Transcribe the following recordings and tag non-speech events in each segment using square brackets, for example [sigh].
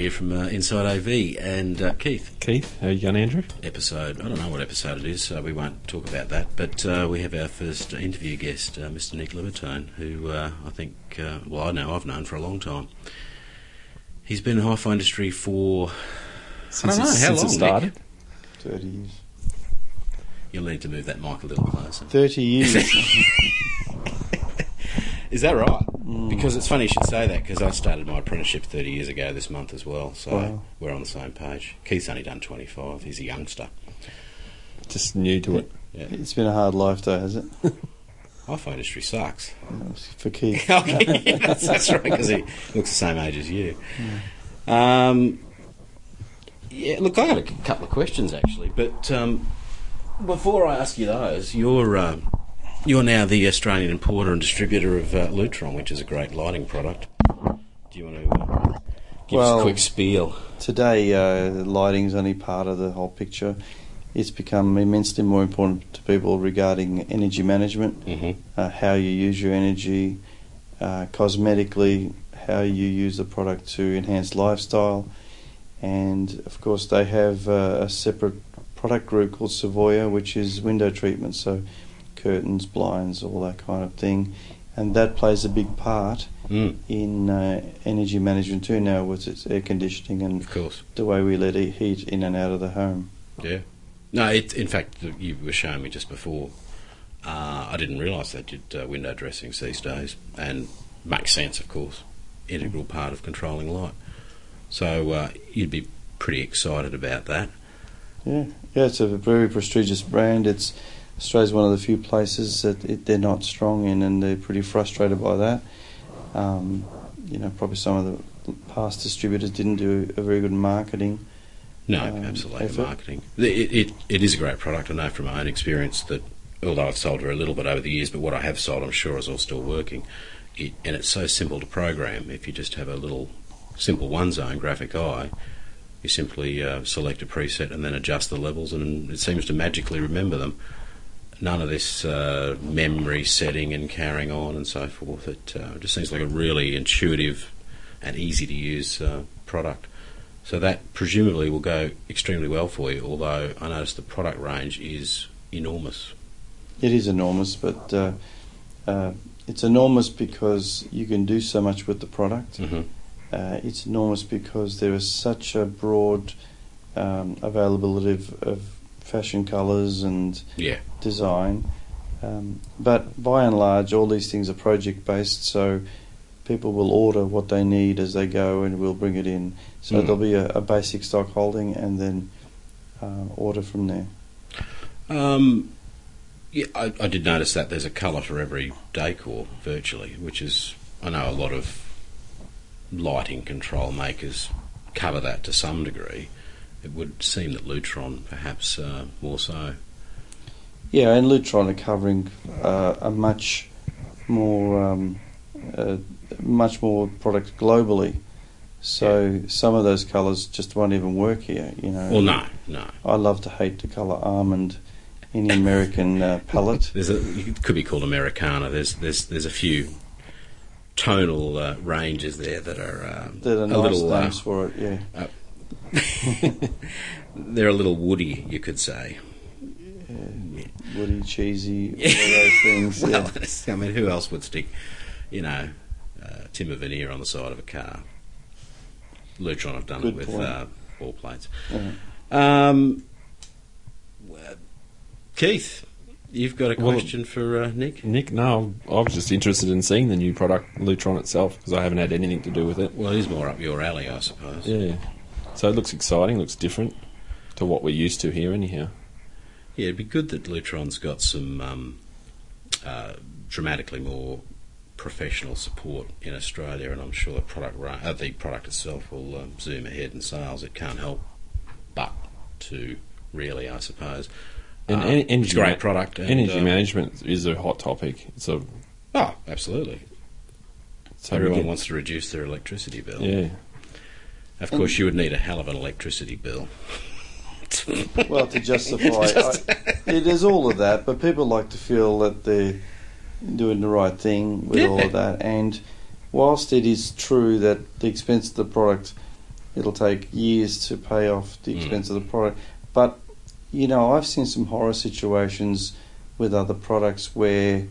here from uh, Inside AV and uh, Keith. Keith, how you going, Andrew? Episode, I don't know what episode it is, so we won't talk about that. But uh, we have our first interview guest, uh, Mr. Nick Libertone, who uh, I think, uh, well, I know I've known for a long time. He's been in the hi-fi industry for, Since, I don't know, it, how since long, it started? 30 years. you'll need to move that mic a little closer. 30 years. [laughs] Is that right? Because it's funny you should say that because I started my apprenticeship 30 years ago this month as well, so Wow. we're on the same page. Keith's only done 25, he's a youngster. Just new to it. Yeah. it's been a hard life, though, has it? Hi-fi industry sucks. For Keith. [laughs] okay, yeah, that's, that's right because he looks the same age as you. Um, yeah, look, I had a couple of questions actually, but um, before I ask you those, you're um, you're now the Australian importer and distributor of uh, Lutron, which is a great lighting product. Do you want to uh, give us a quick spiel? Today, uh, lighting's only part of the whole picture. It's become immensely more important to people regarding energy management, Mm-hmm. uh, how you use your energy, uh, cosmetically, how you use the product to enhance lifestyle. And of course, they have uh, a separate product group called Sivoia, which is window treatment, so curtains, blinds, all that kind of thing. And that plays a big part Mm, in uh, energy management too now with its air conditioning and of course. the way we let heat in and out of the home. Yeah. No, it, in fact, you were showing me just before. Uh, I didn't realise they did uh, window dressings these days, and makes sense, of course. Integral part of controlling light. So uh, you'd be pretty excited about that. Yeah, yeah, it's a very prestigious brand. It's Australia's one of the few places that it, they're not strong in, and they're pretty frustrated by that. Um, you know, probably some of the past distributors didn't do a very good marketing. No, Um, absolutely, effort. marketing. It, it, it is a great product. I know from my own experience that, although I've sold her a little bit over the years, but what I have sold, I'm sure, is all still working. It, and it's so simple to program. If you just have a little simple one zone GRAFIK Eye, you simply uh, select a preset and then adjust the levels, and it seems to magically remember them. None of this uh, memory setting and carrying on and so forth. It uh, just seems like a really intuitive and easy to use uh, product. So that presumably will go extremely well for you, although I notice the product range is enormous. It is enormous, but uh, uh, it's enormous because you can do so much with the product. Mm-hmm. Uh, it's enormous because there is such a broad um, availability of, of fashion colours and Yeah. design. Um, but by and large, all these things are project based, so people will order what they need as they go and we'll bring it in. So Mm. there'll be a, a basic stock holding and then uh, order from there. Um, yeah, I, I did notice that there's a colour for every decor virtually, which is I know a lot of lighting control makers cover that to some degree. It would seem that Lutron perhaps uh, more so. Yeah, and Lutron are covering uh, a much more um, uh, much more product globally. So some of those colours just won't even work here. You know. Well, no, no. I love to hate the colour almond in the American uh, [laughs] palette. There's a it could be called Americana. There's there's there's a few tonal uh, ranges there that are um, That are a nice little uh, names for it. Yeah. [laughs] they're a little woody, you could say. yeah. Woody, cheesy, all [laughs] those things. Well, Yeah. I mean, who else would stick, you know, uh, timber veneer on the side of a car? Lutron have done Good it with point. uh, wall plates. Yeah. Um, Keith, you've got a Well- question for uh, Nick. Nick, no, I was just interested in seeing the new product, Lutron itself, because I haven't had anything to do with it. Well, he's more up your alley, I suppose. Yeah. So it looks exciting, looks different to what we're used to here, anyhow. Yeah, it'd be good that Lutron's got some um, uh, dramatically more professional support in Australia, and I'm sure the product uh, the product itself will um, zoom ahead in sales. It can't help but to really, I suppose. And Uh, en- it's energy a great product. And, Energy uh, management is a hot topic. It's a Oh, absolutely. so Everyone get- wants to reduce their electricity bill. Yeah. Of course, you would need a hell of an electricity bill. Well, to justify, Just- I, it is all of that, but people like to feel that they're doing the right thing with all of that. And whilst it is true that the expense of the product it'll take years to pay off the Mm. expense of the product. But you know, I've seen some horror situations with other products where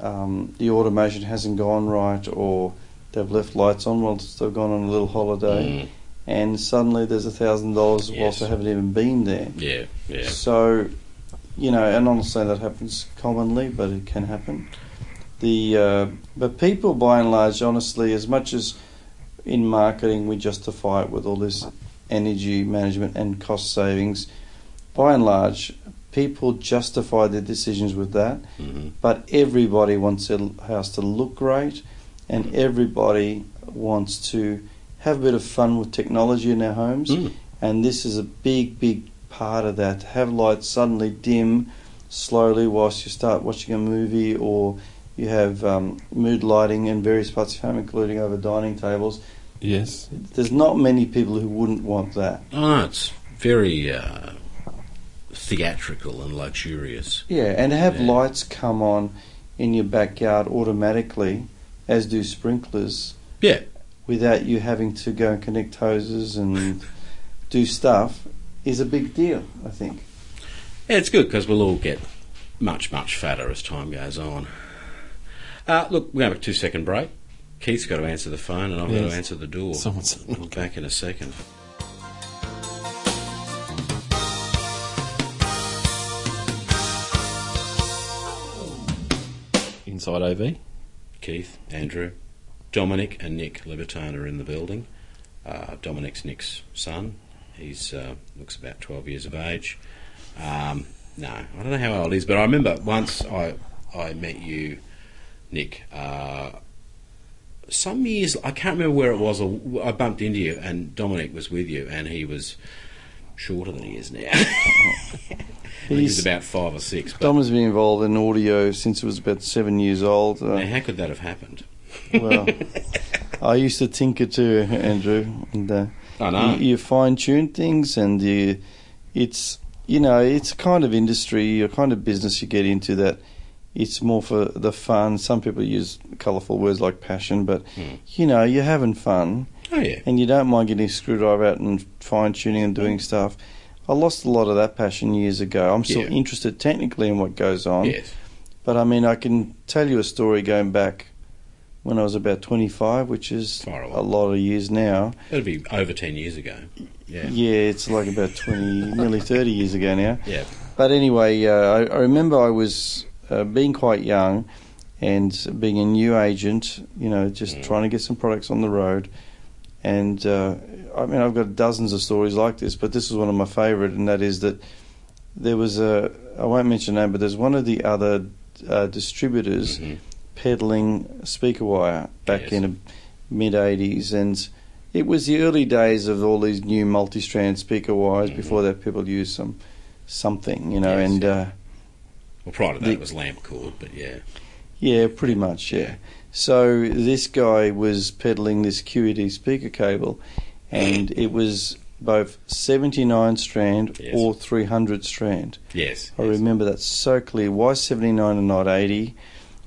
um, the automation hasn't gone right, or they've left lights on whilst they've gone on a little holiday, Mm. and suddenly there's a thousand dollars whilst they haven't even been there. Yeah, yeah. So, you know, and saying that happens commonly, but it can happen. The uh, but people, by and large, honestly, as much as in marketing we justify it with all this energy management and cost savings, by and large, people justify their decisions with that. hmm But everybody wants their house to look great, and everybody wants to have a bit of fun with technology in their homes Mm. and this is a big, big part of that. Have lights suddenly dim slowly whilst you start watching a movie, or you have um, mood lighting in various parts of home, including over dining tables. Yes. There's not many people who wouldn't want that. Oh, it's very uh, theatrical and luxurious. Yeah, and have Yeah. lights come on in your backyard automatically, as do sprinklers, Yeah, without you having to go and connect hoses and do stuff, is a big deal. I think. Yeah, it's good because we'll all get much, much fatter as time goes on. Uh, look, we're going to have a two second break. Keith's got to answer the phone and I've got to answer the door. Someone's We'll be back in a second. inside AV. Keith, Andrew, Dominic, and Nick Levitan are in the building. Uh, Dominic's Nick's son. He's uh, looks about twelve years of age. Um, no, I don't know how old he is, but I remember once I I met you, Nick. Uh, some years I can't remember where it was. Or I bumped into you, and Dominic was with you, and he was shorter than he is now. [laughs] [laughs] I he was He's- about five or six. But Dom has been involved in audio since he was about seven years old. Uh, now, how could that have happened? Well, [laughs] I used to tinker too, Andrew. And, uh, I know. You, you fine tune things, and you, it's you know it's a kind of industry, a kind of business you get into that. It's more for the fun. Some people use colourful words like passion, but Hmm. you know you're having fun, Oh yeah. and you don't mind getting a screwdriver out and fine tuning and doing stuff. I lost a lot of that passion years ago. I'm still Yeah. interested technically in what goes on, Yes. but I mean I can tell you a story going back when I was about 25, which is a lot of years now. That'd be over 10 years ago. Yeah. Yeah, it's like about 20, nearly 30 years ago now. Yeah. But anyway, uh, I, I remember I was uh, being quite young and being a new agent, you know, just Mm. trying to get some products on the road. And uh, I mean, I've got dozens of stories like this, but this is one of my favourite, and that is that there was a, I won't mention name, but there's one of the other uh, distributors Mhm. peddling speaker wire back Yes. in the mid 80s and it was the early days of all these new multi-strand speaker wires Mhm. before that people used some something you know Yes, and yeah. uh, Well, prior to that, The- it was lamp cord, but yeah. yeah pretty much yeah so this guy was peddling this QED speaker cable and it was both 79 strand Yes. or 300 strand Yes. I yes. remember that so clear why 79 and not 80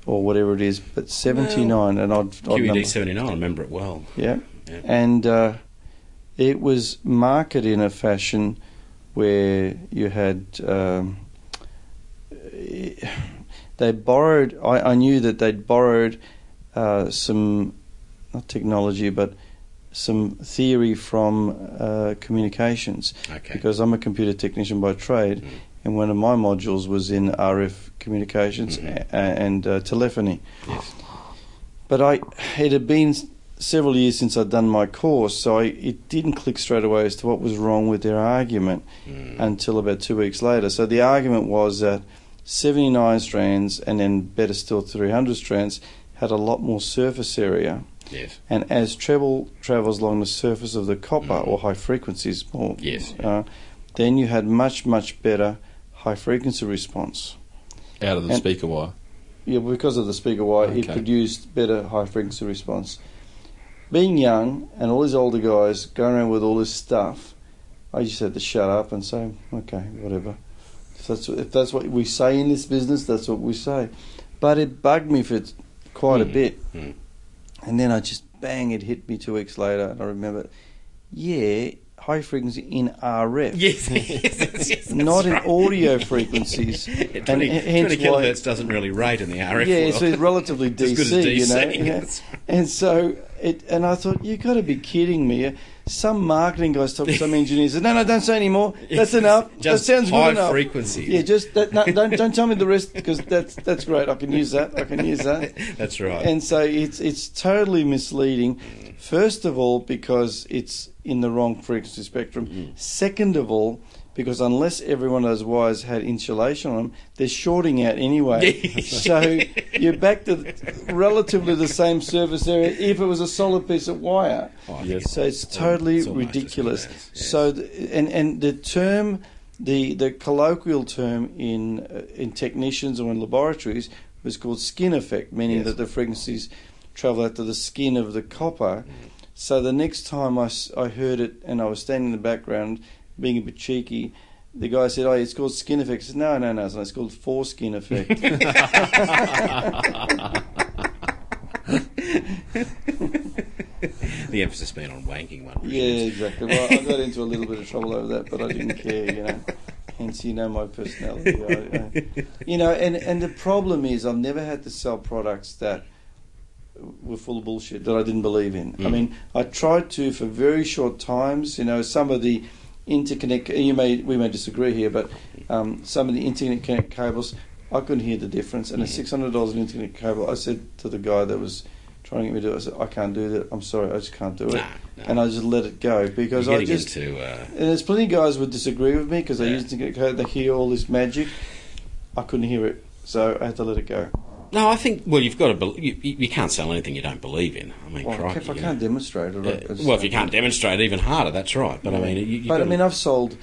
or whatever it is but 79 an odd, odd number QED 79, I remember it well. Yeah. Yeah. And uh, it was marketed in a fashion where you had. Um, they borrowed. I, I knew that they'd borrowed uh, some, not technology, but some theory from uh, communications. Okay. Because I'm a computer technician by trade, Mm. and one of my modules was in RF communications Mhm. a- and uh, telephony. Yes. But I, it had been several years since I'd done my course, so I, it didn't click straight away as to what was wrong with their argument Mm. until about two weeks later. So the argument was that 79 strands, and then better still 300 strands, had a lot more surface area. Yes. And as treble travels along the surface of the copper, Mhm. or high frequencies, more, Yes. uh, then you had much, much better high frequency response. Out of the And- speaker wire. Yeah, because of the speaker wire, it produced better high frequency response. Being young and all these older guys going around with all this stuff, I just had to shut up and say, okay, whatever. If that's, if that's what we say in this business, that's what we say. But it bugged me for quite a Mm. bit. Mm. And then I just, bang, it hit me two weeks later. And I remember, yeah, high frequency in RF. [laughs] Yes, yes, yes, not that's in audio frequencies. [laughs] Yeah, and 20, h- hence 20 why- kilohertz doesn't really rate in the RF yeah, world. so [laughs] it's relatively as DC, good as you know. Yeah. And so it, and I thought you've got to be kidding me. Some marketing guys talk to some engineers. Said, no, no, don't say any more. That's enough. Just that sounds high good enough. frequency. Yeah, just that, no, don't don't tell me the rest because that's that's great. I can use that. I can use that. That's right. And so it's it's totally misleading. First of all, because it's in the wrong frequency spectrum. Mm-hmm. Second of all, because unless every one of those wires had insulation on them, they're shorting out anyway. [laughs] so you're back to relatively the same surface area if it was a solid piece of wire. Oh, Yes. So it's totally it's ridiculous. yes. So the, and and the term, the the colloquial term in uh, in technicians or in laboratories was called skin effect, meaning Yes. that the frequencies travel out to the skin of the copper. Mm. So the next time I, I heard it and I was standing in the background, being a bit cheeky. The guy said, "Oh, it's called skin effect." I said, "No, no, no, it's, not. it's called foreskin effect." [laughs] the emphasis being on wanking one. Yeah, exactly. Well, I got into a little bit of trouble over that, but I didn't care, you know. Hence, you know my personality. I, I, you know, and, and the problem is I've never had to sell products that were full of bullshit that I didn't believe in. I Mm. mean, I tried to for very short times. You know, some of the interconnect. You may we may disagree here, but um, some of the interconnect cables, I couldn't hear the difference. And a Mm. six hundred dollars interconnect cable, I said to the guy that was trying to get me to do it, I said, I can't do that. I'm sorry, I just can't do it. Nah, nah. And I just let it go because I just into uh, and there's plenty of guys would disagree with me because they Yeah. used to get they hear all this magic. I couldn't hear it, so I had to let it go. No. I think well, you've got to. Be, you, you you can't sell anything you don't believe in. I mean, Well, crikey, if I you can't demonstrate it, I- well, if you can't demonstrate it. even harder. That's right. But I mean, you, you've but I got mean, I've sold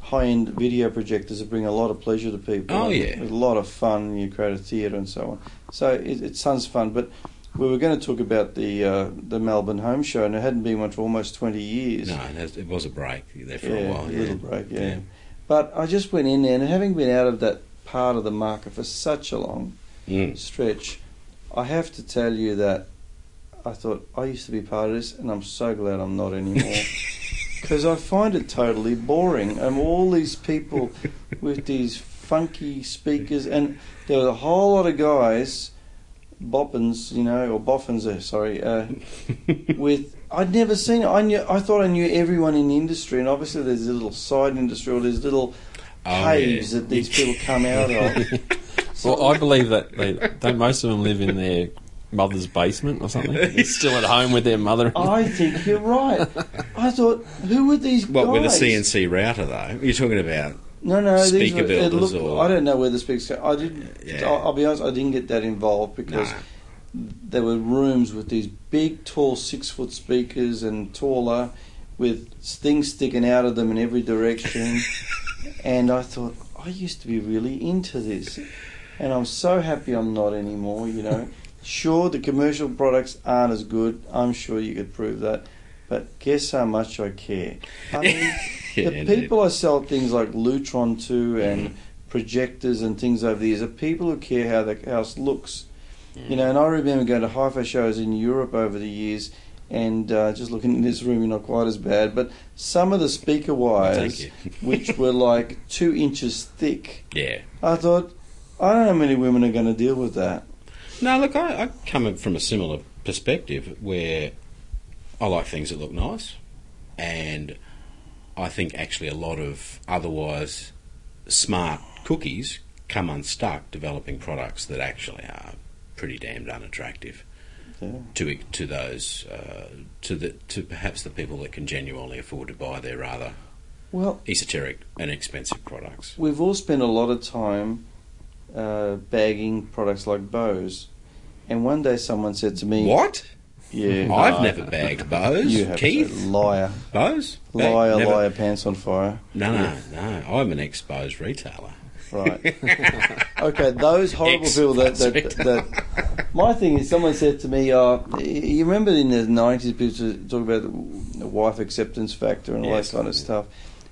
high-end video projectors that bring a lot of pleasure to people. Oh, and yeah. a lot of fun. You create a theatre and so on. So it, it sounds fun, but. We were going to talk about the uh, the Melbourne Home Show, and it hadn't been one for almost twenty years. no, it, it was a break there for yeah, a while. a Yeah. little break, yeah. But I just went in there, and having been out of that part of the market for such a long Mm. stretch, I have to tell you that I thought I used to be part of this, and I'm so glad I'm not anymore. [laughs] Because I find it totally boring. And all these people [laughs] with these funky speakers, and there was a whole lot of guys, boppins, you know, or boffins, uh, sorry, uh, [laughs] with I'd never seen it. I knew, I thought I knew everyone in the industry, and obviously there's a little side industry, or there's little Oh, caves yeah. that these people come out of. Well, I believe that they don't. Most of them live in their mother's basement or something. [laughs] They're still at home with their mother. I think you're right. I thought, who were these What guys? with a CNC router though? You're talking about No, no, these speaker were, it builders looked, or- I don't know where the speakers. Came. I didn't. Yeah. I'll, I'll be honest. I didn't get that involved because No. there were rooms with these big, tall, six foot speakers and taller, with things sticking out of them in every direction. [laughs] and I thought, I used to be really into this, and I'm so happy I'm not anymore. You know, sure the commercial products aren't as good. I'm sure you could prove that. But guess how much I care. I mean, [laughs] Yeah, the people I sell things like Lutron to and projectors and things over the years are people who care how the house looks. You know, and I remember going to hi-fi shows in Europe over the years, and uh, just looking in this room, you're not quite as bad. But some of the speaker wires, which were like [laughs] two inches thick, yeah. I thought, I don't know how many women are going to deal with that. No, look, I, I come from a similar perspective where I like things that look nice, and I think actually a lot of otherwise smart cookies come unstuck developing products that actually are pretty damned unattractive Yeah. to to those uh, to the to perhaps the people that can genuinely afford to buy their rather Well, esoteric and expensive products. we've all spent a lot of time uh, bagging products like Bose, and one day someone said to me, What? Yeah, [laughs] I've never bagged Bose. [laughs] you have Keith? said, liar, Bose? Liar, never- liar, pants on fire." No, no, no. I'm an ex-Bose retailer. Right. [laughs] okay, those horrible people that, that, that. My thing is, someone said to me, uh, you remember in the 90s, people talk about the, wife acceptance factor and all Yes. that kind of stuff.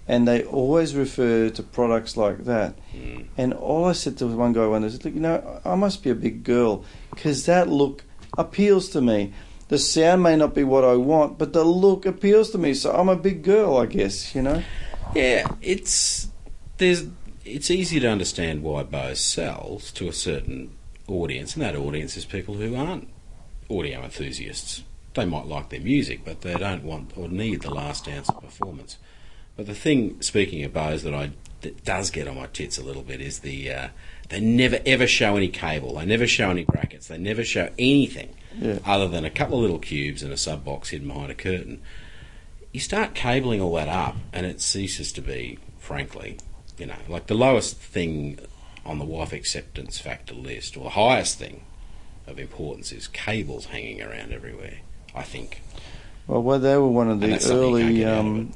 And they always refer to products like that. Mm. And all I said to one guy one day, I said, look, you know, I must be a big girl because that look appeals to me. the sound may not be what I want, but the look appeals to me. So I'm a big girl, I guess. You know. Yeah, it's there's it's easy to understand why Bose sells to a certain audience, and that audience is people who aren't audio enthusiasts. They might like their music, but they don't want or need the last ounce of performance. But the thing, speaking of Bose, that I that does get on my tits a little bit is the uh, they never ever show any cable, they never show any brackets, they never show anything Yeah. other than a couple of little cubes and a sub box hidden behind a curtain. You start cabling all that up, and it ceases to be, frankly, you know, like the lowest thing on the wife acceptance factor list, or the highest thing of importance, is cables hanging around everywhere. I think. Well, well, they were one of the that's you can't early get out of um,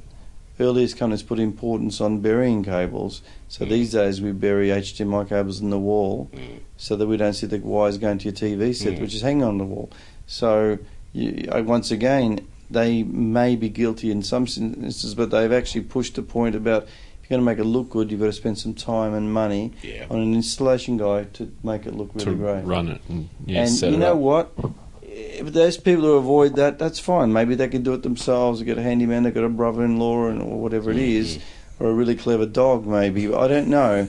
earliest companies put importance on burying cables. So Mm. these days we bury HDMI cables in the wall, Mm. so that we don't see the wires going to your TV set, Mm. which is hanging on the wall. So you, once again, they may be guilty in some instances, but they've actually pushed the point about if you're going to make it look good, you've got to spend some time and money Yeah. on an installation guy to make it look really to great. run it and yeah, and you know up. what? If there's people who avoid that, that's fine. Maybe they can do it themselves. They get a handyman, they got a brother-in-law, and or whatever it is, or a really clever dog, maybe. I don't know,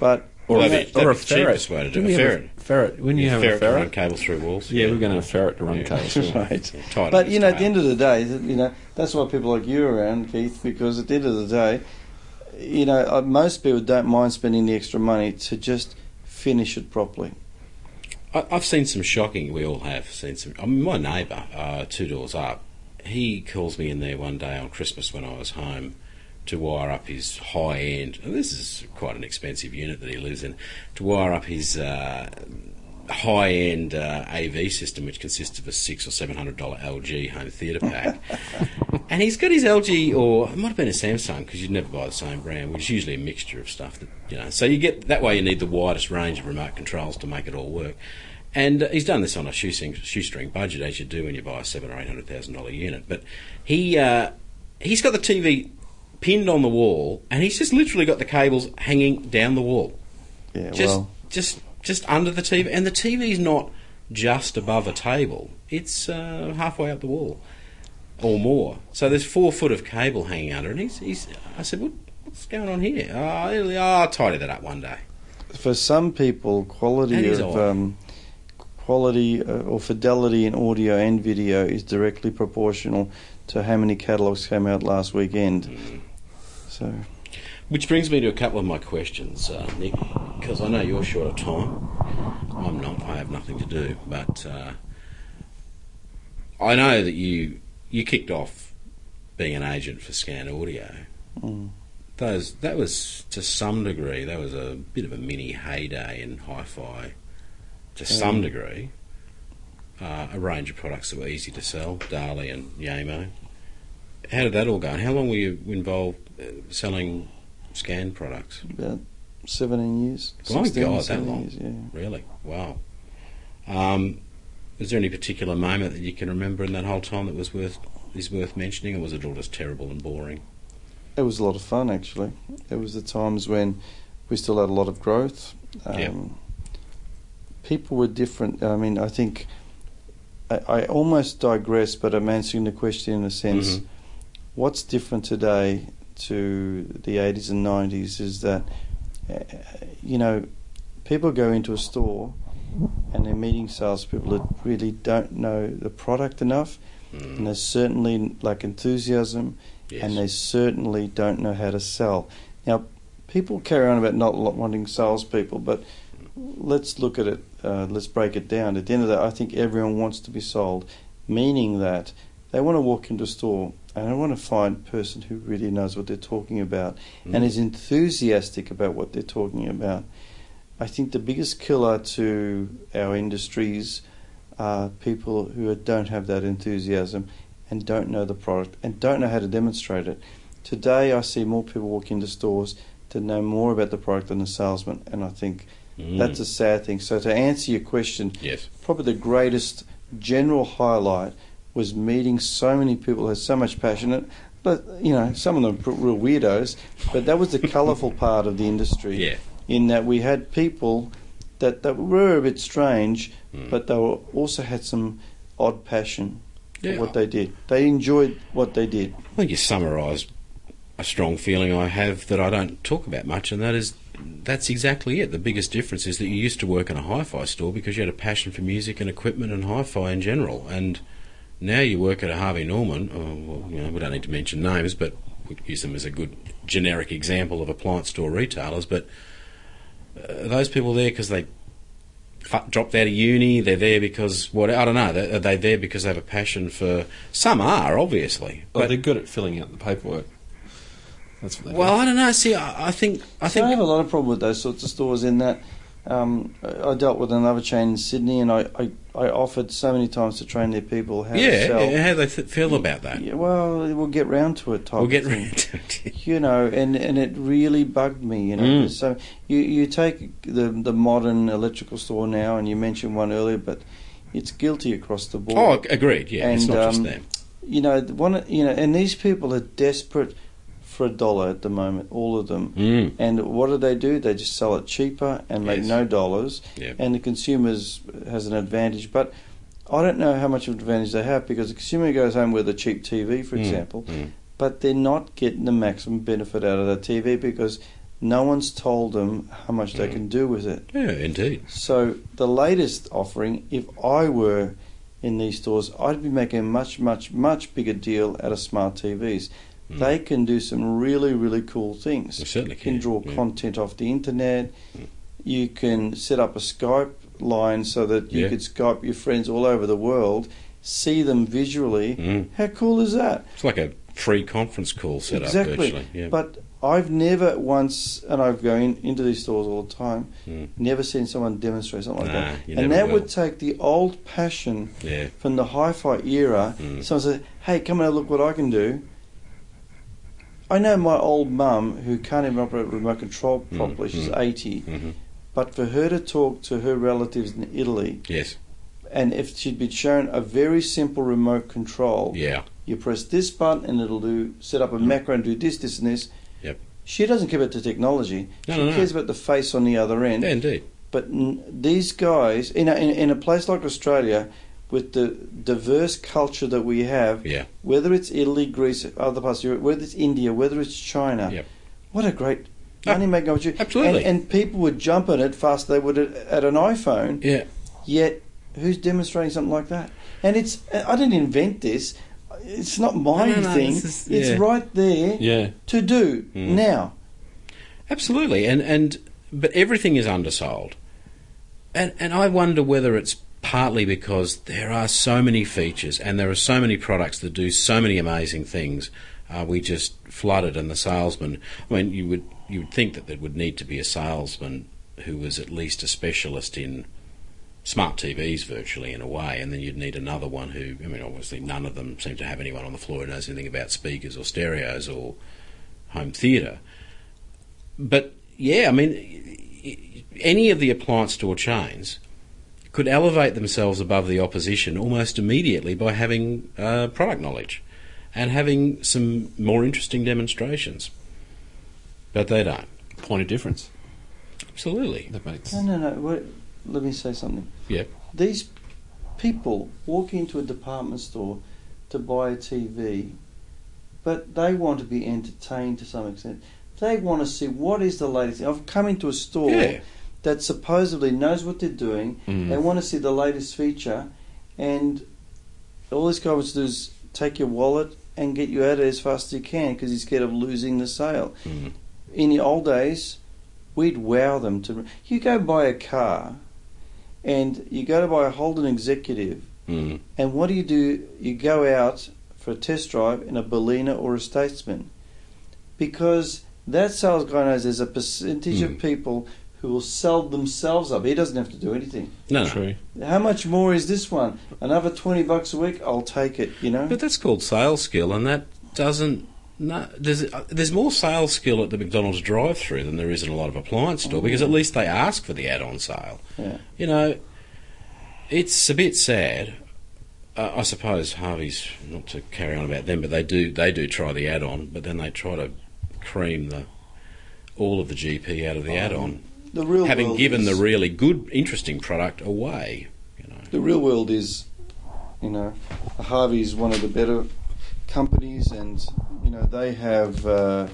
but Or you a know, bit- That'd be the cheapest way to do it. we have Ferret. ferret. When you have ferret, a to run ferret, cables through walls. yeah, we're going to have a ferret to run Yeah. cables [laughs] through. right. Yeah, tied But you know, its at the end of the day, you know, that's why people like you are around, Keith, because at the end of the day, you know, uh, most people don't mind spending the extra money to just finish it properly. I, I've seen some shocking. We all have seen some. I mean, my neighbour, uh, two doors up, he calls me in there one day on Christmas when I was home to wire up his high end. This is quite an expensive unit that he lives in. To wire up his uh, high end uh, AV system, which consists of a six or seven hundred dollar LG home theatre pack. [laughs] and he's got his LG, or it might have been a Samsung, because you'd never buy the same brand, which is usually a mixture of stuff that you know. So you get that way. You need the widest range of remote controls to make it all work. And uh, he's done this on a shoestring, shoestring budget, as you do when you buy a seven or eight hundred thousand dollar unit. But he uh, he's got the TV pinned on the wall, and he's just literally got the cables hanging down the wall Yeah, just well, just just under the TV, and the TV's not just above a table; it's uh, halfway up the wall or more. So there's four foot of cable hanging under, and he's, he's I said, what, "What's going on here?" Oh, I'll, tidy that up one day. for some people, quality of um, quality uh, or fidelity in audio and video is directly proportional to how many catalogs came out last weekend. Mm. So, Which brings me to a couple of my questions, uh, Nick, because I know you're short of time. I'm not. I have nothing to do, but uh, I know that you you kicked off being an agent for Scan Audio. mm, those that was to some degree that was a bit of a mini heyday in hi-fi to some Mm. degree uh, a range of products that were easy to sell Dali and Jamo how did that all go and how long were you involved uh, selling scan products about 17 years. My 16, God, that 17 long. Years, yeah. really wow um, is there any particular moment that you can remember in that whole time that was worth is worth mentioning or was it all just terrible and boring It was a lot of fun, actually. It was the times when we still had a lot of growth. Um, Yeah. People were different. I mean, I think I, I almost digress, but I'm answering the question in a sense. Mhm. What's different today to the 80s and 90s is that, uh, you know, people go into a store and they're meeting salespeople that really don't know the product enough, Mm. and there's certainly like enthusiasm Yes. and they certainly don't know how to sell. Now, people carry on about not wanting salespeople, but let's look at it. Uh, let's break it down. At the end of the day, I think everyone wants to be sold, meaning that they want to walk into a store and they want to find a person who really knows what they're talking about Mm. and is enthusiastic about what they're talking about. I think the biggest killer to our industries are people who don't have that enthusiasm and don't know the product and don't know how to demonstrate it. Today, I see more people walk into stores to know more about the product than the salesman, and I think Mm. that's a sad thing. So, to answer your question, yes probably the greatest general highlight was meeting so many people who had so much passion. But you know, some of them were real weirdos. But that was the [laughs] colourful part of the industry. yeah In that we had people that, that were a bit strange, Mm. but they were also had some odd passion for Yeah. what they did. They enjoyed what they did. I think you summarised a strong feeling I have that I don't talk about much, and that is that's exactly it. The biggest difference is that you used to work in a hi-fi store because you had a passion for music and equipment and hi-fi in general, and now you work at a Harvey Norman. Oh, well, you know, we don't need to mention names, but we use them as a good generic example of appliance store retailers. But uh, are those people there because they fu- dropped out of uni? They're there because what? I don't know. Are they there because they have a passion for? Some are obviously, Well, but they're good at filling out the paperwork. That's what they Well, I don't know. See, I, I think I So I have a lot of problem with those sorts of stores in that um, I dealt with another chain in Sydney and I, I, I offered so many times to train their people how to yeah, sell. yeah, how they th- feel about that. Yeah, well, we'll get round to it type We'll get round to it. you know, and, and it really bugged me, you know. Mm. So you you take the the modern electrical store now, and you mentioned one earlier, but it's guilty across the board. Oh, agreed. Yeah, it's And, not just um, them. You know, one you know, and these people are desperate for a dollar at the moment, all of them. Mm. And what do they do? They just sell it cheaper and make Yes. no dollars, Yeah. and the consumers has an advantage. But I don't know how much of an advantage they have because the consumer goes home with a cheap TV, for Mm, example, mm. but they're not getting the maximum benefit out of that TV because no one's told them how much they Mm. can do with it. Yeah, indeed. So the latest offering, if I were in these stores, I'd be making a much, much, much bigger deal out of smart TVs. Mm. They can do some really, really cool things. They certainly You can can, draw yeah. content off the internet. Mm. You can set up a Skype line so that you Yeah. could Skype your friends all over the world, see them visually. Mm. How cool is that? It's like a free conference call set exactly. up virtually. Yeah. But I've never once, and I've gone into these stores all the time, Mm. never seen someone demonstrate something like Nah, that. And that will. would take the old passion yeah. from the hi-fi era. Mm. Someone said, "Hey, come and have a look what I can do." I know my old mum who can't even operate a remote control Mm, properly. She's mm. 80, hmm but for her to talk to her relatives in Italy, Yes. and if she'd been shown a very simple remote control, Yeah. you press this button and it'll do set up a macro and do this, this, and this. Yep. She doesn't care about the technology. No, she no, no. cares about the face on the other end. Yeah, indeed. But n- these guys, in a, in, in a place like Australia, with the diverse culture that we have, Yeah. whether it's Italy, Greece, other parts of Europe, whether it's India, whether it's China, Yep. what a great Ah, money making opportunity. absolutely. And, and people would jump on it faster they would at, at an iPhone. Yeah. Yet, who's demonstrating something like that? And it's I didn't invent this. It's not my No, no, no, thing. is- It's right there Yeah. to do Mm. now. Absolutely, and and but everything is undersold, and and I wonder whether it's partly because there are so many features and there are so many products that do so many amazing things. Are we just flooded? And the salesman, I mean, you would you would think that there would need to be a salesman who was at least a specialist in smart TVs, virtually in a way, and then you'd need another one who, I mean, obviously none of them seem to have anyone on the floor who knows anything about speakers or stereos or home theatre but yeah, I mean, any of the appliance store chains could elevate themselves above the opposition almost immediately by having uh, product knowledge and having some more interesting demonstrations. But they don't. Point of difference. Absolutely. That makes. No, no, no. Wait, let me say something. Yeah. These people walk into a department store to buy a TV, but they want to be entertained to some extent. They want to see what is the latest. I've come into a store Yeah. That supposedly knows what they're doing. Mm. They want to see the latest feature, and all this guy wants to do is take your wallet and get you out of it as fast as he can because he's scared of losing the sale. Mm. In the old days, we'd wow them to. You go buy a car, and you go to buy a Holden Executive, Mm. and what do you do? You go out for a test drive in a Berlina or a Statesman, because that sales guy knows there's a percentage Mm. of people who will sell themselves up. He doesn't have to do anything. No, no. True. How much more is this one? Another twenty bucks a week? I'll take it. You know. But that's called sales skill, and that doesn't. No, there's uh, there's more sales skill at the McDonald's drive-through than there is in a lot of appliance store because at least they ask for the add-on sale. Yeah. You know, it's a bit sad. Uh, I suppose Harvey's not to carry on about them, but they do they do try the add-on, but then they try to cream the all of the GP out of the Oh, add-on, The real having given is, the really good, interesting product away. You know, the real world is You know, Harvey is one of the better companies, and you know they have uh,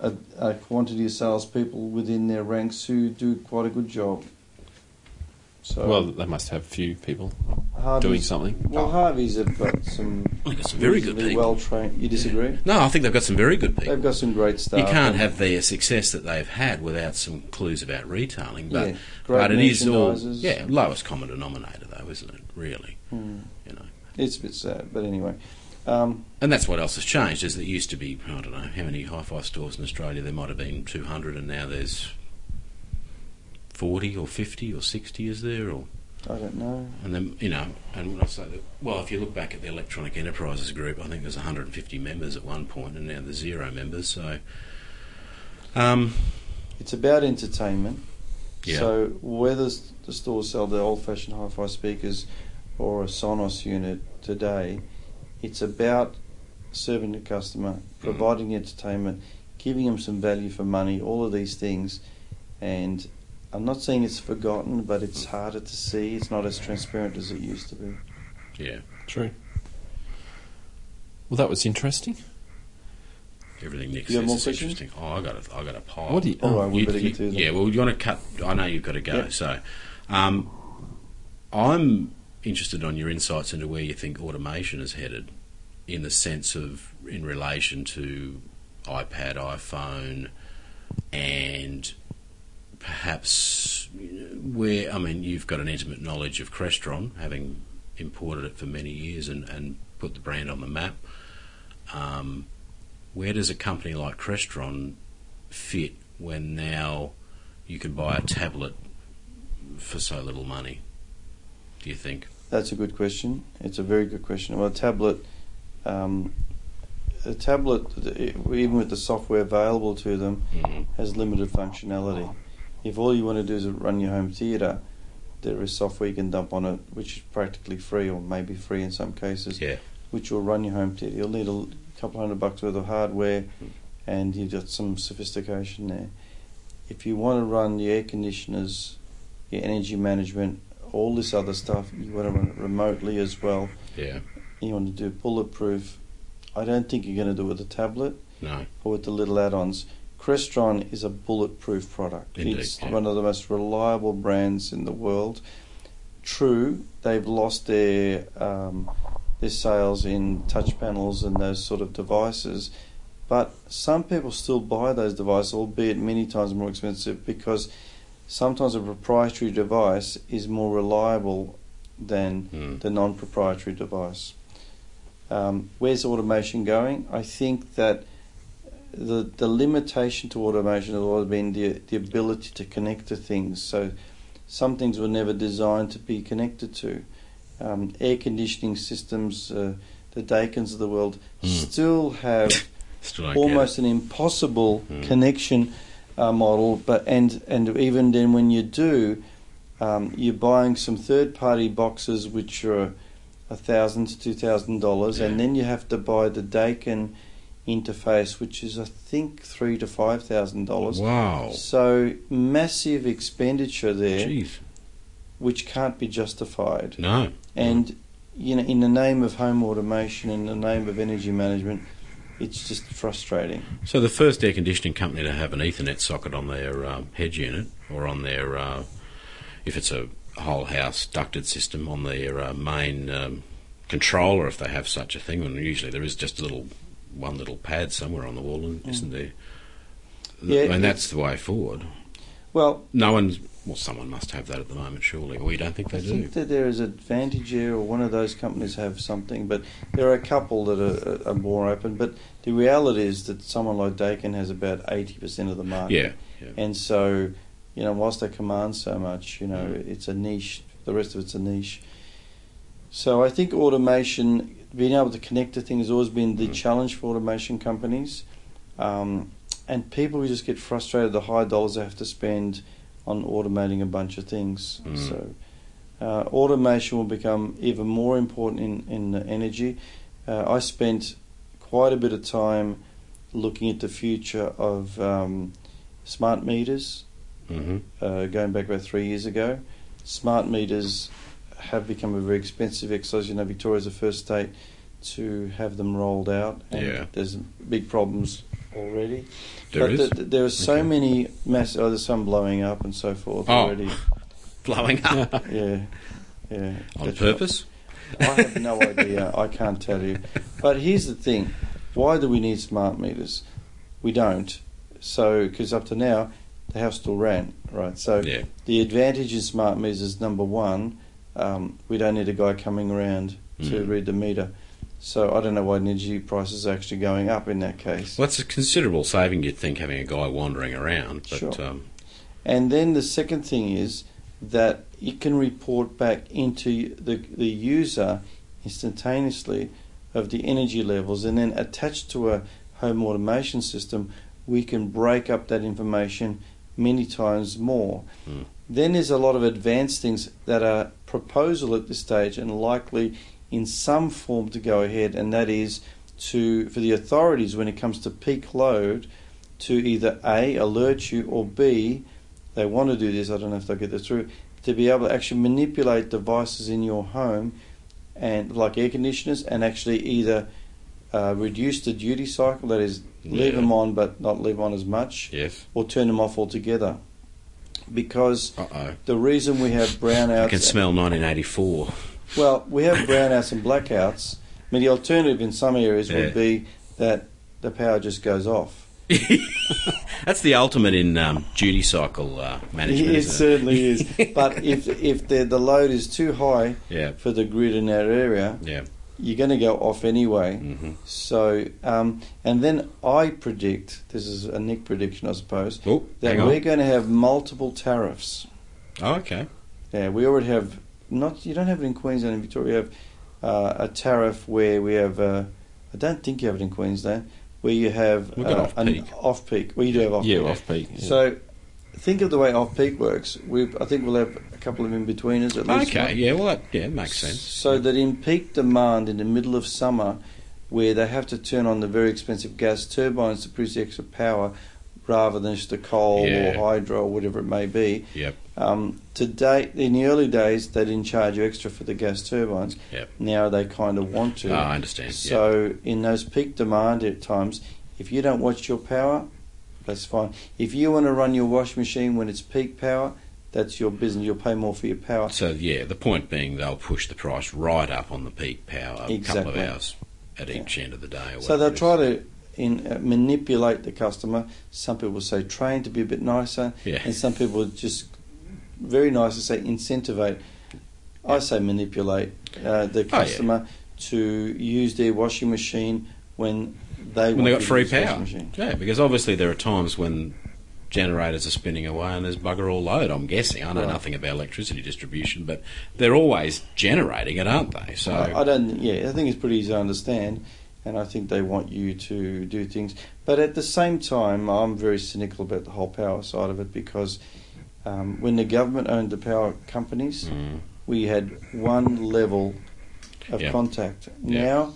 a, a quantity of salespeople within their ranks who do quite a good job. So Well, they must have a few people Harvey's, doing something. Well, Harvey's have got some I think some very good people. well trained. You disagree? No, I think they've got some very good people. They've got some great staff. You can't have the success that they've had without some clues about retailing. But, Yeah, great but it is all yeah lowest common denominator though, isn't it? Really, Hmm. you know. It's a bit sad, but anyway. Um, And that's what else has changed. Is that it used to be I don't know how many hi-fi stores in Australia there might have been 200, and now there's 40 or 50 or 60. Is there or I don't know. and then you know, and when I say that, well, if you look back at the Electronic Enterprises Group, I think there's 150 members at one point, and now there's zero members. So, um, It's about entertainment. Yeah. So whether the stores sell the old-fashioned hi-fi speakers or a Sonos unit today, it's about serving the customer, providing entertainment, giving them some value for money, all of these things. And I'm not saying it's forgotten, but it's harder to see. It's not as transparent as it used to be. yeah, True. Well, that was interesting. everything Nick You have says more is questions? interesting. Oh, I got a, I got a pile. What do you? Oh, right, we You- better you- get to them. Yeah, well, you want to cut? I know you've got to go. Yeah. So, um, I'm interested on your insights into where you think automation is headed, in the sense of in relation to iPad, iPhone, and perhaps where I mean you've got an intimate knowledge of Crestron, having imported it for many years and, and put the brand on the map. Um, where does a company like Crestron fit when now you can buy a tablet for so little money? Do you think? That's a good question. It's a very good question. Well, a tablet, um, a tablet, even with the software available to them, Mm. has limited functionality. If all you want to do is run your home theatre, there is software you can dump on it, which is practically free or maybe free in some cases, Yeah. which will run your home theatre. You'll need a couple hundred bucks worth of hardware, hmm. and you've got some sophistication there. If you want to run the air conditioners, your energy management, all this other stuff, you want to run it remotely as well. Yeah. You want to do bulletproof. I don't think you're going to do it with a tablet No. or with the little add-ons. Crestron is a bulletproof product. Indeed, it's yeah. one of the most reliable brands in the world. True, they've lost their um, their sales in touch panels and those sort of devices, but some people still buy those devices, albeit many times more expensive, because sometimes a proprietary device is more reliable than Mm. the non-proprietary device. Um, where's automation going? I think that the the limitation to automation has always been the the ability to connect to things. So some things were never designed to be connected to. Um, air conditioning systems, uh, the Daikin's of the world, Mm. still have [laughs] Still almost an impossible Mm. connection uh, model. But and and even then, when you do, um, you're buying some third-party boxes which are a thousand to two thousand dollars, and then you have to buy the Daikin interface, which is I think three to five thousand dollars. Wow. So massive expenditure there, Jeez. which can't be justified. No. And you know, in the name of home automation, in the name of energy management, it's just frustrating. So the first air conditioning company to have an Ethernet socket on their um, head unit, or on their, uh, if it's a whole house ducted system, on their uh, main um, controller, if they have such a thing, and usually there is just a little one little pad somewhere on the wall, isn't there? Yeah, and that's the way forward. Well, No one's well, someone must have that at the moment, surely. Or you don't think they I do? think that there is Advantage Air or one of those companies have something, but there are a couple that are, are more open. But the reality is that someone like Daikin has about eighty percent of the market. Yeah, yeah. And so, you know, whilst they command so much, you know, Mm. it's a niche. The rest of it's a niche. So I think automation, being able to connect to things, has always been the Mm. challenge for automation companies. Um, and people just get frustrated the high dollars they have to spend on automating a bunch of things. Mm. So uh, automation will become even more important in in the energy. Uh, I spent quite a bit of time looking at the future of um, smart meters hmm uh, going back about three years ago. Smart meters have become a very expensive exercise. You know, Victoria's the first state to have them rolled out, and Yeah. there's big problems already. There but is? th- th- there are so Okay. many mass. Oh, there's some blowing up and so forth Oh. already. [laughs] Blowing up Yeah, yeah. on That's purpose. I have no idea. I can't tell you. But here's the thing: why do we need smart meters? We don't. So, because up to now, the house still ran, right? So, Yeah. the advantage in smart meters is number one, um, we don't need a guy coming around to Mm. read the meter. So, I don't know why energy prices are actually going up in that case. Well, that's a considerable saving, you'd think, having a guy wandering around. But Sure. um, And then the second thing is that it can report back into the, the user instantaneously of the energy levels, and then attached to a home automation system, we can break up that information many times more. Hmm. Then there's a lot of advanced things that are proposal at this stage and likely in some form to go ahead, and that is to for the authorities when it comes to peak load to either A alert you or B they want to do this, I don't know if they'll get this through, to be able to actually manipulate devices in your home and like air conditioners and actually either uh, reduce the duty cycle, that is leave Yeah. them on but not leave on as much, yes. or turn them off altogether. Because Uh oh. the reason we have brownouts I can smell 1984. well, we have brownouts and blackouts. I mean, the alternative in some areas Yeah. would be that the power just goes off. [laughs] That's the ultimate in um, duty cycle uh, management. it certainly is. [laughs] But if if the the load is too high Yeah. for the grid in that area, Yeah. You're going to go off anyway. hmm So, um, and then I predict this is a Nick prediction, I suppose, Oh, that we're on. going to have multiple tariffs. Oh, okay. Yeah, we already have not. You don't have it in Queensland and Victoria. You have uh, a tariff where we have. Uh, I don't think you have it in Queensland where you have uh, an off-peak. Well, you do have off-peak. Yeah, off peak. Yeah. So, think of the way off-peak works. We, I think we'll have couple of in-betweeners at least. Okay. one. Yeah. Well, that yeah makes sense. So that in peak demand in the middle of summer, where they have to turn on the very expensive gas turbines to produce extra power, rather than just a coal Yeah. or hydro or whatever it may be. Yep. Um, to date, in the early days, they didn't charge you extra for the gas turbines. Yep. Now they kind of want to. Ah, I understand. So in those peak demand at times, if you don't watch your power, that's fine. If you want to run your washing machine when it's peak power, that's your business. You'll pay more for your power. So yeah, the point being they'll push the price right up on the peak power a couple of hours at each end of the day. Or So they'll try to in, uh, manipulate the customer. Some people say train to be a bit nicer. Yeah. and some people just very nice to say incentivate. I say manipulate uh, the Oh, yeah. customer to use their washing machine when they when they got to free use the washing power. Yeah, because obviously there are times when generators are spinning away and there's bugger all load. I'm guessing. I know Right. nothing about electricity distribution, but they're always generating it, aren't they? So I I don't. Yeah, I think it's pretty easy to understand, and I think they want you to do things. But at the same time, I'm very cynical about the whole power side of it because um, when the government owned the power companies, Mm, we had one level of Yeah. contact. Yeah. Now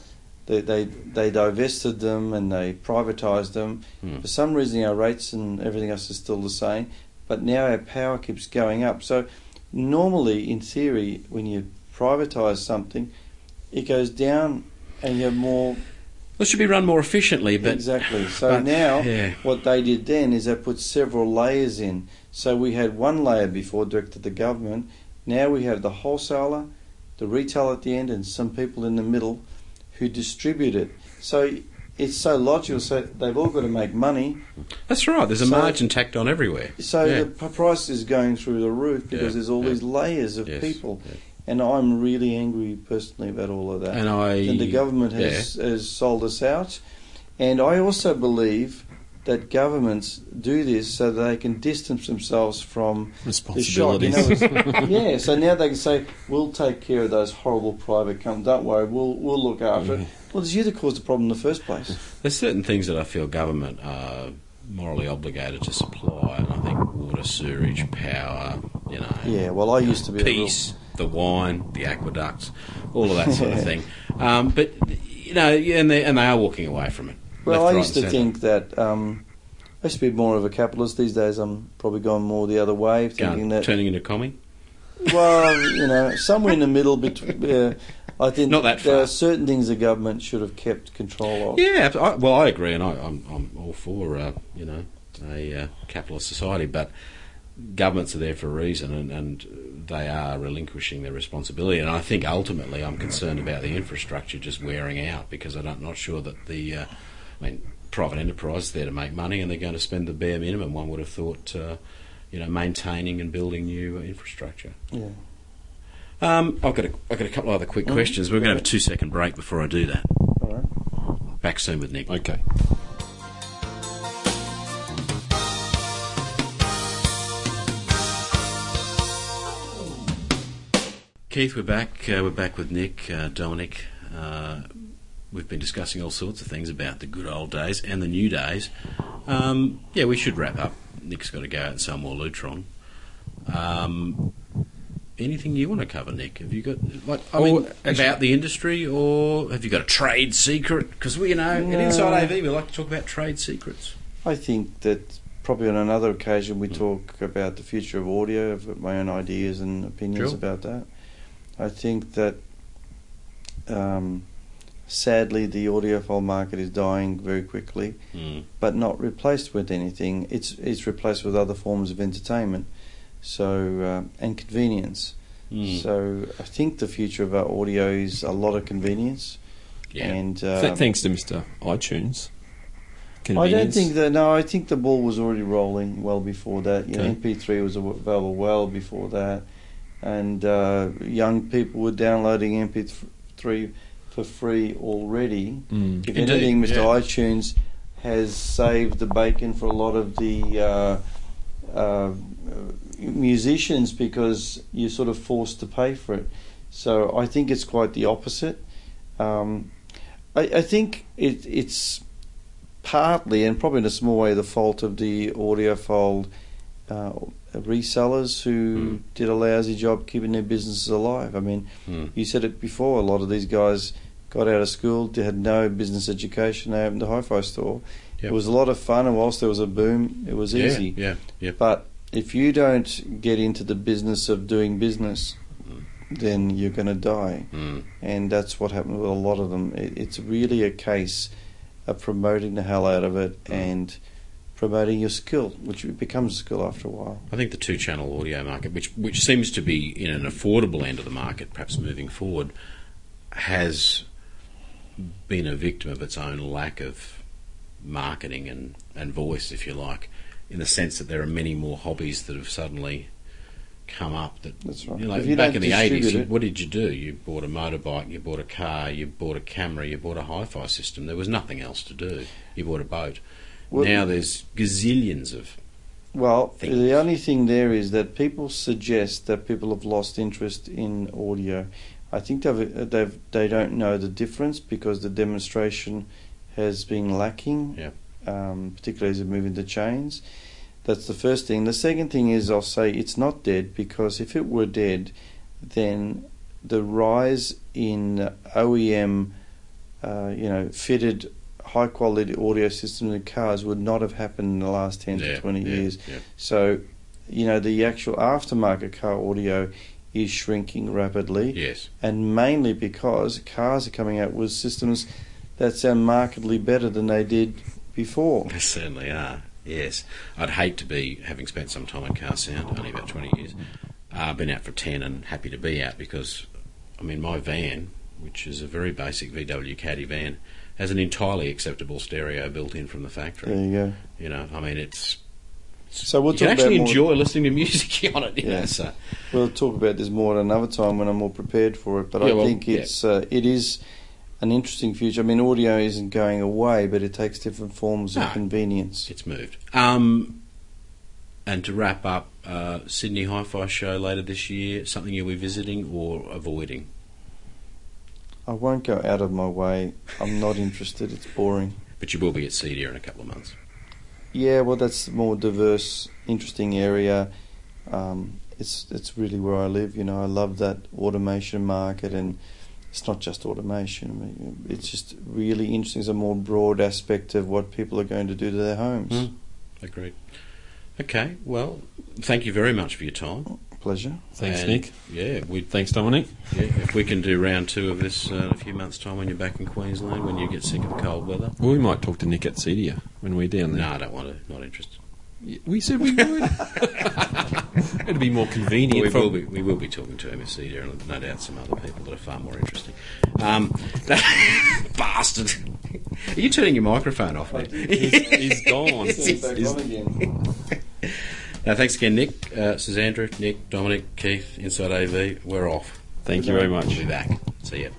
they, they they divested them and they privatised them. mm. For some reason, our rates and everything else is still the same, but now our power keeps going up. So normally, in theory, when you privatise something, it goes down and you have more. Well, it should be run more efficiently, but exactly. [laughs] So but, now, yeah, what they did then is they put several layers in. So we had one layer before direct to the government. Now we have the wholesaler, the retail at the end, and some people in the middle who distribute it. So it's so logical. So they've all got to make money. that's right. There's a So- margin tacked on everywhere. So Yeah. the p- price is going through the roof because Yeah, there's all yeah. these layers of Yes, people, and I'm really angry personally about all of that. And I and the government has, has sold us out. And I also believe that governments do this so that they can distance themselves from the shock. You know, [laughs] yeah, so now they can say, "We'll take care of those horrible private companies. Don't worry, we'll we'll look after it." Well, it's you that caused the problem in the first place. There's certain things that I feel government are morally obligated to supply, and I think water, sewerage, power, you know, Yeah, well, I used to be a real- peace, the wine, the aqueducts, all of that sort of [laughs] thing. Um, but you know, yeah, and they and they are walking away from it. Well, left, I right, used to centre. think that um, I used to be more of a capitalist. These days, I'm probably going more the other way, thinking Going- that turning into commie. Well, you know, somewhere in the middle between. Uh, I think Not that there far. are certain things the government should have kept control of. Yeah, I, well, I agree, and I, I'm, I'm all for uh, you know a uh, capitalist society, but governments are there for a reason, and, and they are relinquishing their responsibility. And I think ultimately, I'm concerned about the infrastructure just wearing out because I'm not sure that the, uh, I mean, private enterprise is there to make money, and they're going to spend the bare minimum. One would have thought, uh, you know, maintaining and building new infrastructure. Yeah. Um, I've got a, I've got a couple of other quick Mhm. questions. We're going to have a two second break before I do that. All right. Back soon with Nick. Okay. Keith, we're back. Uh, we're back with Nick, uh, Dominic. Uh, we've been discussing all sorts of things about the good old days and the new days. Um, yeah, we should wrap up. Nick's got to go out and sell more Lutron. Um, anything you want to cover, Nick? Have you got like I Oh, mean actually- about the industry, or have you got a trade secret? Because we, you know, at No. Inside AV, we like to talk about trade secrets. I think that probably on another occasion we talk about the future of audio, my own ideas and opinions Sure. about that. I think that um, sadly the audiophile market is dying very quickly, Mm. but not replaced with anything. It's it's replaced with other forms of entertainment, so uh, and convenience. Mm. So I think the future of our audio is a lot of convenience, yeah. and Th- um, thanks to Mr. iTunes. I don't think that. No, I think the ball was already rolling well before that. You know, MP3 was available well before that, and uh, young people were downloading MP3 for free already. Mm. If Indeed, anything, Mr. yeah. iTunes has saved the bacon for a lot of the uh, uh, musicians because you're sort of forced to pay for it. So I think it's quite the opposite. Um, I, I think it, it's partly, and probably in a small way, the fault of the audiophile uh, resellers who Mm. did a lousy job keeping their businesses alive. I mean, Mm. you said it before. A lot of these guys got out of school, had no business education. They opened a hi-fi store. Yep. It was a lot of fun, and whilst there was a boom, it was easy. Yeah, yeah. But if you don't get into the business of doing business, then you're going to die. Mm. And that's what happened with a lot of them. It, it's really a case of promoting the hell out of it Mm. and promoting your skill, which becomes a skill after a while. I think the two-channel audio market, which which seems to be in an affordable end of the market, perhaps moving forward, has been a victim of its own lack of marketing and, and voice, if you like, in the sense that there are many more hobbies that have suddenly come up. That That's right. you know, you back in the eighties, what did you do? You bought a motorbike, you bought a car, you bought a camera, you bought a hi-fi system. There was nothing else to do. You bought a boat. Well- now there's gazillions of Well, things. the only thing there is that people suggest that people have lost interest in audio. I think they've, they've they don't know the difference because the demonstration has been lacking, Yeah. um, particularly as we move into chains. That's the first thing. The second thing is I'll say it's not dead because if it were dead, then the rise in OEM, uh, you know, fitted high quality audio systems in cars would not have happened in the last 10 yeah, to 20 yeah, years. So, you know, the actual aftermarket car audio is shrinking rapidly, Yes. and mainly because cars are coming out with systems that sound markedly better than they did before. They certainly are. Yes, I'd hate to be having spent some time in car sound, only about twenty years. Uh, been out for ten and happy to be out because, I mean, my van, which is a very basic VW Caddy van, has an entirely acceptable stereo built in from the factory. There you go. You know, I mean, it's So we'll you can actually more, enjoy listening to music [laughs] on it. Yeah. know, so we'll talk about this more at another time when I'm more prepared for it. But Yeah, I well, think yeah. it's uh, it is an interesting future. I mean, audio isn't going away, but it takes different forms of No. convenience. it's moved. Um, and to wrap up, uh, Sydney Hi-Fi show later this year. Something you'll be visiting or avoiding? I won't go out of my way. I'm not interested. It's boring. But you will be at CEDIA in a couple of months. Yeah, well, that's a more diverse, interesting area. Um, it's it's really where I live. You know, I love that automation market, and it's not just automation. I mean, it's just really interesting. It's a more broad aspect of what people are going to do to their homes. Mm. Agreed. Okay, well, thank you very much for your time. Pleasure. Thanks, And, Nick. Yeah, we Thanks, Dominic. yeah, if we can do round two of this uh, in a few months' time when you're back in Queensland, when you get sick of the cold weather. Well, we might talk to Nick at Cedia when we're down there. No. I don't want to. Not interested. We said we would. [laughs] It'd be more convenient. we will be. We will be talking to MSC there, and no doubt some other people that are far more interesting. Um, [laughs] bastard! Are you turning your microphone off? Mate? He's, he's gone. [laughs] He's- again. No, thanks again, Nick, uh, Suzandra, Nick, Dominic, Keith, Inside AV. We're off. Thank you very We'll much. be back. See ya.